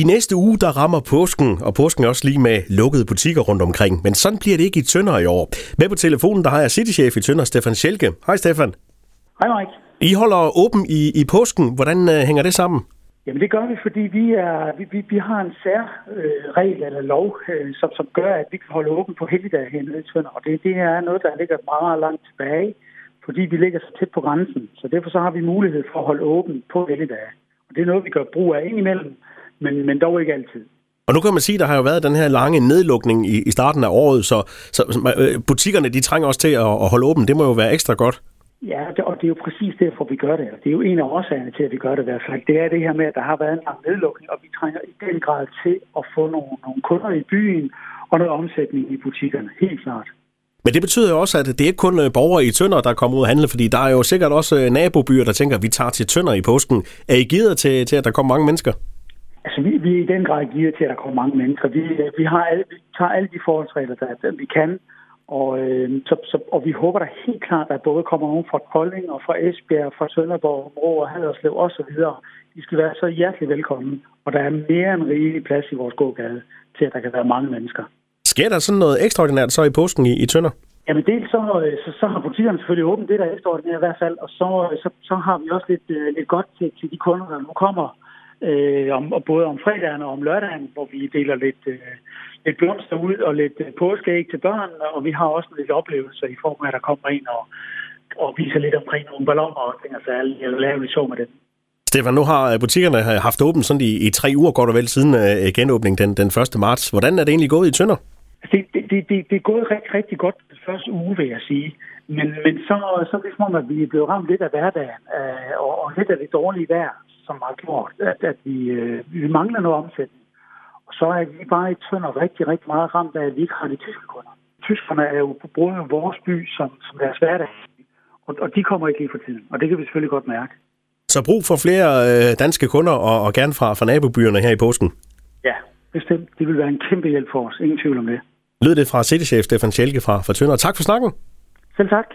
I næste uge, der rammer påsken, og påsken er også lige med lukkede butikker rundt omkring. Men sådan bliver det ikke i Tønder i år. Med på telefonen, der har jeg citychef i Tønder, Stefan Schelke. Hej Stefan. Hej Mike. I holder åben i, i påsken. Hvordan uh, hænger det sammen? Jamen det gør vi, fordi vi, er, vi, vi, vi har en sær øh, regel eller lov, øh, som, som gør, at vi kan holde åben på helligdag hernede i Tønder. Og det, det er noget, der ligger meget, meget langt tilbage, fordi vi ligger så tæt på grænsen. Så derfor så har vi mulighed for at holde åben på helligdage. Og det er noget, vi gør brug af indimellem, men, men dog ikke altid. Og nu kan man sige, at der har jo været den her lange nedlukning i, i starten af året, så, så øh, butikkerne de trænger også til at, at holde åben. Det må jo være ekstra godt. Ja, og det er jo præcis derfor, vi gør det. Det er jo en af årsagerne til, at vi gør det i hvert fald. Det er det her med, at der har været en lang nedlukning, og vi trænger i den grad til at få nogle, nogle kunder i byen og noget omsætning i butikkerne. Helt klart. Men det betyder jo også, at det er ikke kun øh, borgere i Tønder, der kommer ud og handle, fordi der er jo sikkert også øh, nabobyer, der tænker, at vi tager til Tønder i påsken. Er I givet til, til, at der kommer mange mennesker? Altså, vi, vi er i den grad givet til, at der kommer mange mennesker. Vi, vi, har alle, vi tager alle de forholdsregler, der, der vi kan, og, øh, så, så, og vi håber da helt klart, at både kommer nogen fra Kolding og fra Esbjerg, fra Sønderborg, Rå og Haderslev osv. De skal være så hjertelig velkommen, og der er mere end rigelig plads i vores gågade til, at der kan være mange mennesker. Sker der sådan noget ekstraordinært så i påsken i, i Tønder? Jamen dels så, så, så har butikkerne selvfølgelig åbent, det der er ekstraordinært i hvert fald, og så, så, så har vi også lidt, øh, lidt godt til, til de kunder, der nu kommer, øh, om, og både om fredagen og om lørdagen, hvor vi deler lidt, øh, lidt blomster ud og lidt øh, påskeæg til børn, og vi har også lidt oplevelser i form af, at der kommer ind og, og viser lidt omkring nogle balloner og ting og så jeg laver lidt sjov med det. Stefan, nu har butikkerne haft åbent sådan i, i tre uger godt og vel siden øh, genåbningen den, den 1. marts. Hvordan er det egentlig gået i Tønder? Det, det, det, det, det er gået rigtig, rigtig godt den første uge, vil jeg sige. Men, men så, så er det som om, at vi er blevet ramt lidt af hverdagen øh, og, og lidt af det dårlige vejr, som har gjort, at, at vi, øh, vi mangler noget omsætning. Og så er vi bare i Tønder rigtig, rigtig meget ramt af, at vi ikke har de tyske kunder. Tyskerne er jo på bruger vores by som, som deres hverdag, og, og de kommer ikke lige for tiden, og det kan vi selvfølgelig godt mærke. Så brug for flere øh, danske kunder, og, og gerne fra, fra nabobyerne her i påsken? Ja, bestemt. Det vil være en kæmpe hjælp for os. Ingen tvivl om det. Lød det fra Citychef Stefan Schelke fra, fra Tønder. Tak for snakken. Selv tak.